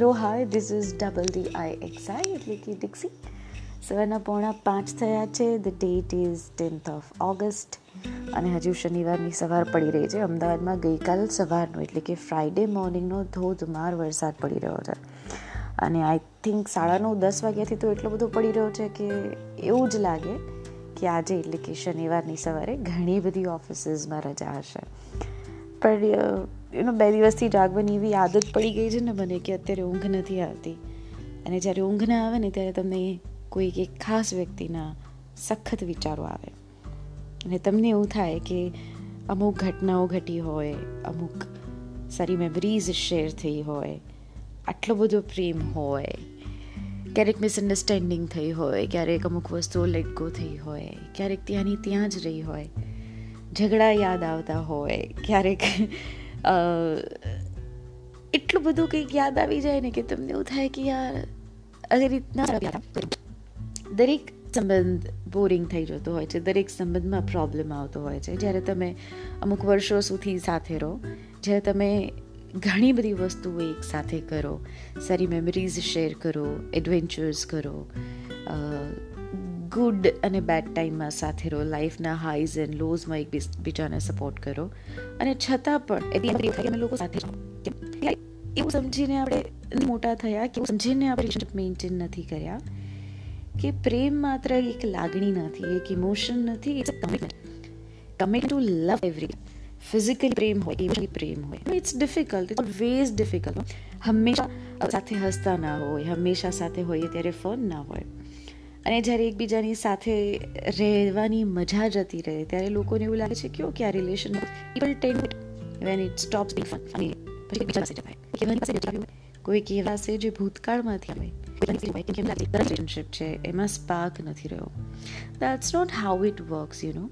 Hello hi this is double D I X I એટલે કે Dixie સવારના પોણા પાંચ થયા છે the date is tenth of August અને હજુ શનિવારની સવાર પડી રહી છે. અમદાવાદમાં ગઈકાલ સવારનો, એટલે કે ફ્રાઈડે મોર્નિંગનો ધોધમાર વરસાદ પડી રહ્યો છે. અને આઈ થિંક સાડા નવ, દસ વાગ્યાથી તો એટલો બધો પડી રહ્યો છે કે એવું જ લાગે કે આજે, એટલે કે શનિવારની સવારે, ઘણી બધી ઓફિસીસમાં રજા હશે. પણ એનો બે દિવસથી જાગવાની એવી આદત પડી ગઈ છે ને મને કે અત્યારે ઊંઘ નથી આવતી. અને જ્યારે ઊંઘ ના આવે ને ત્યારે તમને કોઈક એક ખાસ વ્યક્તિના સખત વિચારો આવે. અને તમને એવું થાય કે અમુક ઘટનાઓ ઘટી હોય, અમુક સારી મેમરીઝ શેર થઈ હોય, આટલો બધો પ્રેમ હોય, ક્યારેક મિસઅન્ડરસ્ટેન્ડિંગ થઈ હોય, ક્યારેક અમુક વસ્તુઓ લેટ ગો થઈ હોય, ક્યારેક ત્યાંની ત્યાં જ રહી હોય, ઝઘડા યાદ આવતા હોય, ક્યારેક એટલું બધું કંઈક યાદ આવી જાય ને કે તમને એવું થાય કે યાર, અગર રીતના દરેક સંબંધ બોરિંગ થઈ જતો હોય છે, દરેક સંબંધમાં પ્રોબ્લેમ આવતો હોય છે. જ્યારે તમે અમુક વર્ષો સુધી સાથે રહો, જ્યારે તમે ઘણી બધી વસ્તુઓ એકસાથે કરો, સારી મેમરીઝ શેર કરો એડવેન્ચર્સ કરો ગુડ અને બેડ ટાઈમમાં સાથે રહો. લાઈફના હાઈઝ એન્ડ લોઝમાં એક બીજાને સપોર્ટ કરો. અને છતાં પણ અમે લોકો સાથે એવું સમજીને આપણે મોટા થયા કે સમજીને આપણે રિલેશનશિપ મેન્ટેન નથી કર્યા કે પ્રેમ માત્ર એક લાગણી નથી, એક ઇમોશન નથી it's commitment commit to love every physical પ્રેમ હોય ઇમોશનલ પ્રેમ હોય. It's difficult it's always difficult હંમેશા સાથે હસતા ના હોય, હંમેશા સાથે હોઈએ ત્યારે ફન ના હોય. અને જ્યારે એકબીજાની સાથે રહેવાની મજા જતી રહે, ત્યારે લોકોને એવું લાગે છે કે ઓકે આ relation people tend when it stops be fun છે જે ભૂતકાળમાંથી આવે. રિલેશનશિપ છે, એમાં સ્પાર્ક નથી રહ્યો. That's not how it works you know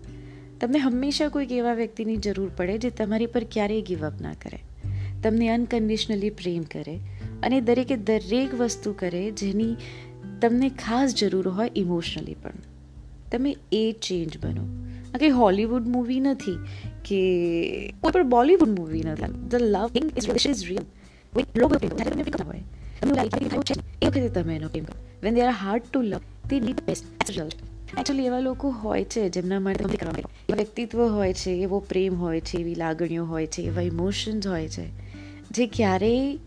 તમને હંમેશા કોઈક એવા વ્યક્તિની જરૂર પડે જે તમારી પર ક્યારેય ગિવ અપ ના કરે. તમને અનકન્ડિશનલી પ્રેમ કરે. અને દરેકે દરેક વસ્તુ કરે જેની તમને ખાસ જરૂર હોય ઇમોશનલી પણ. તમે એ ચેન્જ બનો. આ કંઈ હોલિવૂડ મૂવી નથી કે કોઈ પણ બોલિવૂડ મૂવી નથી. ધ લવ ઇઝ રિયલ લોકો હોય, તમને લાગે છે એ વખતે તમે એનો પ્રેમ when they are hard to love તે નીડ બેસ્ટ એકચ્યુઅલી એવા લોકો હોય છે જેમના માટે તમે વ્યક્તિત્વ હોય છે, એવો પ્રેમ હોય છે, એવી લાગણીઓ હોય છે, એવા ઇમોશન્સ હોય છે, જે ક્યારેય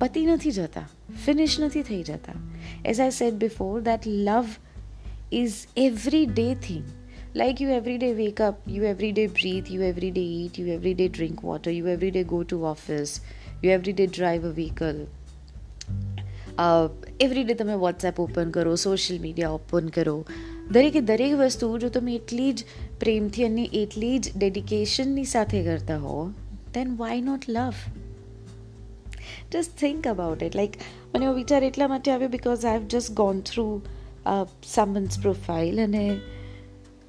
પતી નથી જતા ફિનિશ નથી થઈ જતા as I said before that love is everyday thing like you every day wake up you every day breathe you every day eat you every day drink water you every day go to office you every day drive a vehicle every day તમે WhatsApp open કરો social media open કરો દરેકે દરેક વસ્તુ જો તમે એટલી જ પ્રેમથી અને એટલી જ ડેડિકેશનની સાથે કરતા હો then why not love just think about it like મને એવો વિચાર એટલા માટે આવ્યો because I have just gone through someone's profile અને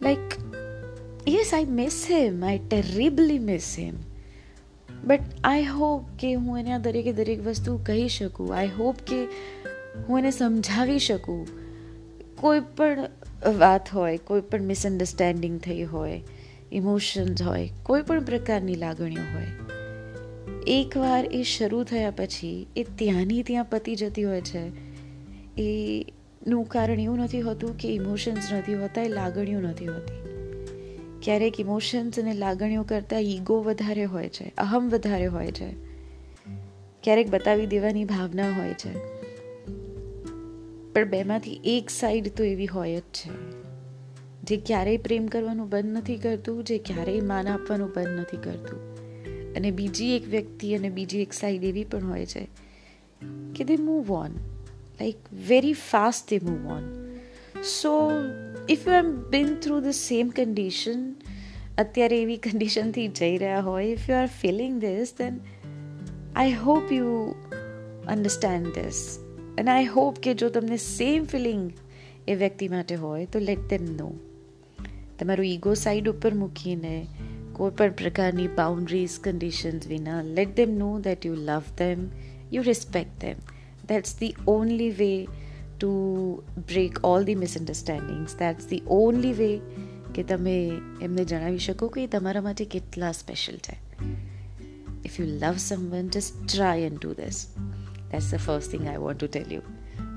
like yes I miss him I terribly miss him but I hope કે હું એને આ દરેકે દરેક વસ્તુ કહી શકું. આઈ હોપ કે હું એને સમજાવી શકું. કોઈ પણ વાત હોય, કોઈ પણ મિસઅન્ડરસ્ટેન્ડિંગ થઈ હોય ઇમોશન્સ હોય, કોઈ પણ પ્રકારની લાગણીઓ હોય એકવાર એ શરૂ થયા પછી એ ત્યાંની ત્યાં પતી જતી હોય છે. એ નું કારણ એવું નથી હોતું કે ઇમોશન્સ નથી હોતા, એ લાગણીઓ નથી હોતી. ક્યારેક ઇમોશન્સ અને લાગણીઓ કરતાં ઈગો વધારે હોય છે, અહમ વધારે હોય છે. ક્યારેક બતાવી દેવાની ભાવના હોય છે. પણ બેમાંથી એક સાઈડ તો એવી હોય જ છે. જે ક્યારેય પ્રેમ કરવાનું બંધ નથી કરતું, જે ક્યારેય માન આપવાનું બંધ નથી કરતું. અને બીજી એક વ્યક્તિ અને બીજી એક સાઈડ એવી પણ હોય છે કે they move on like very fast they move on so if you am been through the same condition અત્યારે એવી કન્ડિશનથી જઈ રહ્યા હોય if you are feeling this then I hope you understand this અને આઈ હોપ કે જો તમને સેમ ફિલિંગ એ વ્યક્તિ માટે હોય, તો લેટ દેમ નો તમારું ઈગો સાઈડ ઉપર મૂકીને કોઈ પણ પ્રકારની બાઉન્ડ્રીઝ કન્ડિશન્સ વિના let them know that you love them you respect them that's the only way to break all the misunderstandings that's the only way કે તમે એમને જણાવી શકો કે તમારા માટે કેટલા સ્પેશિયલ છે if you love someone just try and do this That's the first thing I want to tell you.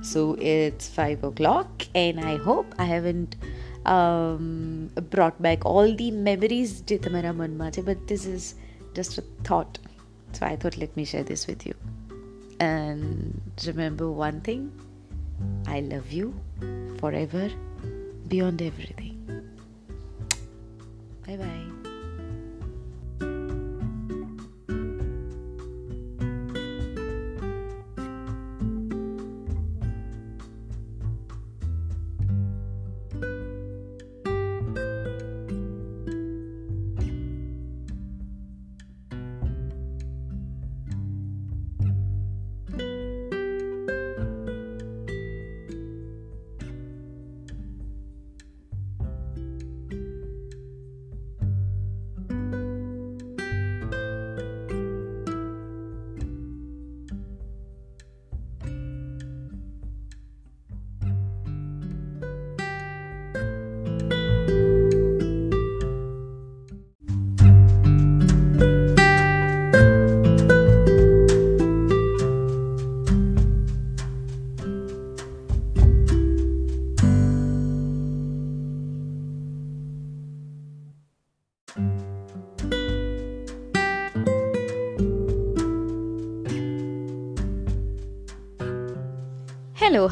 So it's five o'clock, and I hope I haven't um, brought back all the memories જે તમારા મનમાં છે but this is just a thought. So I thought let me share this with you. And remember one thing I love you forever, beyond everything. Bye bye.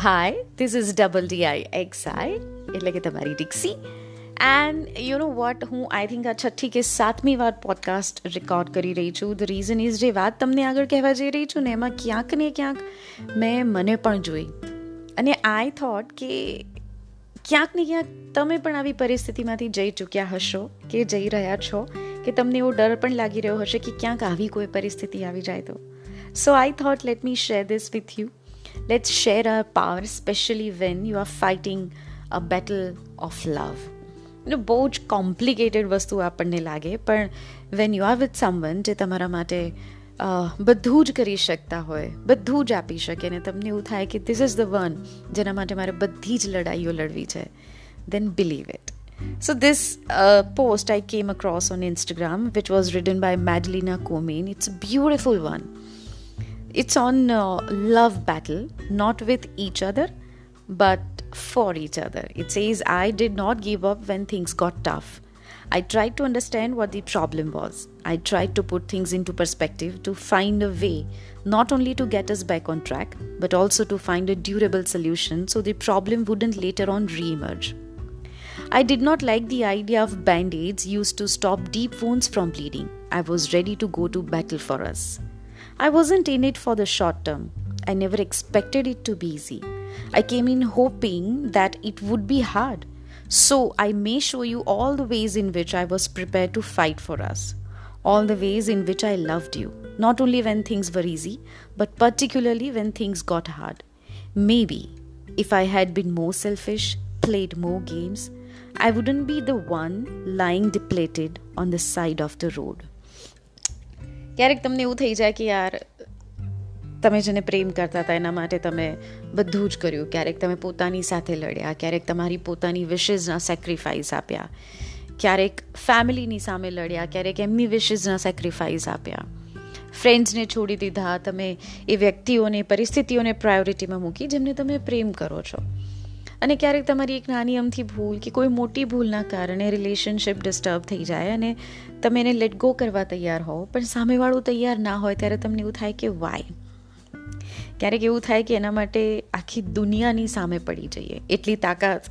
hi this is double D I X I એટલે કે તમારી Dixie and you know what હું I think આ છઠ્ઠી કે સાતમી વાર podcast record કરી રહી છું. ધ રીઝન ઇઝ જે વાત તમને આગળ કહેવા જઈ રહી છું ને, એમાં ક્યાંક ને ક્યાંક મેં મને પણ જોઈ. અને આઈ થોટ કે ક્યાંક ને ક્યાંક તમે પણ આવી પરિસ્થિતિમાંથી જઈ ચૂક્યા હશો, કે જઈ રહ્યા છો, કે તમને એવો ડર પણ લાગી રહ્યો હશે કે ક્યાંક આવી કોઈ પરિસ્થિતિ આવી જાય તો. So I thought let me share this with you let's share our power, especially when you are fighting a battle of love. નો બહુ જ કોમ્પ્લિકેટેડ વસ્તુ આપણને લાગે પણ when you are with someone જે તમારા માટે બધું જ કરી શકતા હોય બધું જ આપી શકે ને તમને એવું થાય કે ધીસ ઇઝ ધ વન જેના માટે મારે બધી જ લડાઈઓ લડવી છે then believe it So, this uh, post I came across on Instagram, which was written by Madalena Comain. It's a beautiful one. it's on uh, love battle, not with each other, but for each other. It says, I did not give up when things got tough. I tried to understand what the problem was. I tried to put things into perspective to find a way not only to get us back on track, but also to find a durable solution so the problem wouldn't later on re emerge. I did not like the idea of band aids used to stop deep wounds from bleeding. I was ready to go to battle for us. I wasn't in it for the short term. I never expected it to be easy. I came in hoping that it would be hard. So I may show you all the ways in which I was prepared to fight for us. All the ways in which I loved you, not only when things were easy, but particularly when things got hard. Maybe if I had been more selfish, played more games, I wouldn't be the one lying depleted on the side of the road. ક્યારેક તમને એવું થઈ જાય કે યાર, તમે જેને પ્રેમ કરતા હતા, એના માટે તમે બધું જ કર્યું. ક્યારેક તમે પોતાની સાથે લડ્યા, ક્યારેક તમારી પોતાની વિશીઝના સેક્રિફાઈસ આપ્યા. ક્યારેક ફેમિલીની સામે લડ્યા, ક્યારેક એમની વિશીઝના સેક્રિફાઈસ આપ્યા. ફ્રેન્ડ્સને છોડી દીધા, તમે એ વ્યક્તિઓને, પરિસ્થિતિઓને પ્રાયોરિટીમાં મૂકી, જેમને તમે પ્રેમ કરો છો. અને ક્યારેક તમારી એક નાની અમથી ભૂલ કે કોઈ મોટી ભૂલના કારણે રિલેશનશિપ ડિસ્ટર્બ થઈ જાય અને તમે એને લેટ ગો કરવા તૈયાર હો પણ સામેવાળું તૈયાર ના હોય ત્યારે તમને એવું થાય કે વાય ક્યારેક એવું થાય કે એના માટે આખી દુનિયાની સામે પડી જઈએ. એટલી તાકાત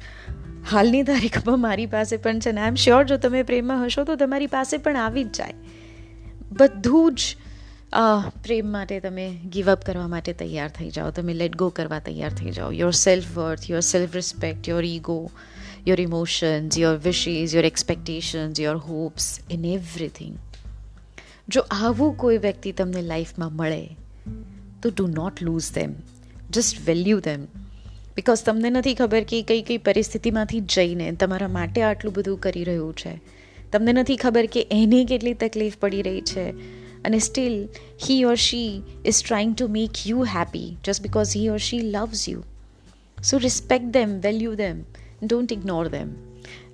હાલની તારીખમાં મારી પાસે પણ છે ને. આઈ એમ શ્યોર જો તમે પ્રેમમાં હશો તો તમારી પાસે પણ આવી જ જાય. બધું જ પ્રેમ માટે તમે ગીવ અપ કરવા માટે તૈયાર થઈ જાઓ. તમે લેટ ગો કરવા તૈયાર થઈ જાઓ. Your self worth your self respect your ego your emotions your wishes your expectations your hopes in everything જો આવું કોઈ વ્યક્તિ તમને લાઈફમાં મળે, તો do not lose them just value them because તમને નથી ખબર કે કઈ કઈ પરિસ્થિતિમાંથી જઈને તમારા માટે આટલું બધું કરી રહ્યું છે. તમને નથી ખબર કે એને કેટલી તકલીફ પડી રહી છે. And still he or she is trying to make you happy just because he or she loves you. So respect them, value them, don't ignore them.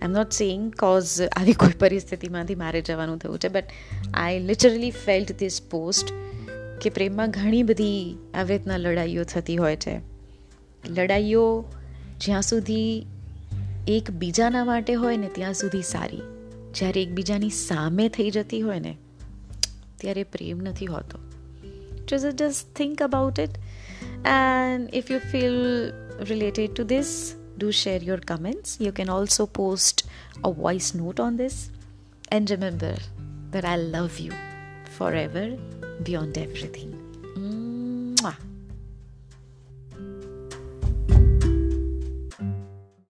I am not saying cause આવી કોઈ પરિસ્થિતિમાંથી મારે જવાનું થયું છે but I literally felt this post કે પ્રેમમાં ઘણી બધી આવી રીતના લડાઈઓ થતી હોય છે લડાઈઓ જ્યાં સુધી એકબીજાના માટે હોય ને ત્યાં સુધી સારી જ્યારે એકબીજાની સામે થઈ જતી હોય ને ત્યારે પ્રેમ નથી હોતો just just think about it and if you feel related to this do share your comments you can also post a voice note on this and remember that i love you forever beyond everything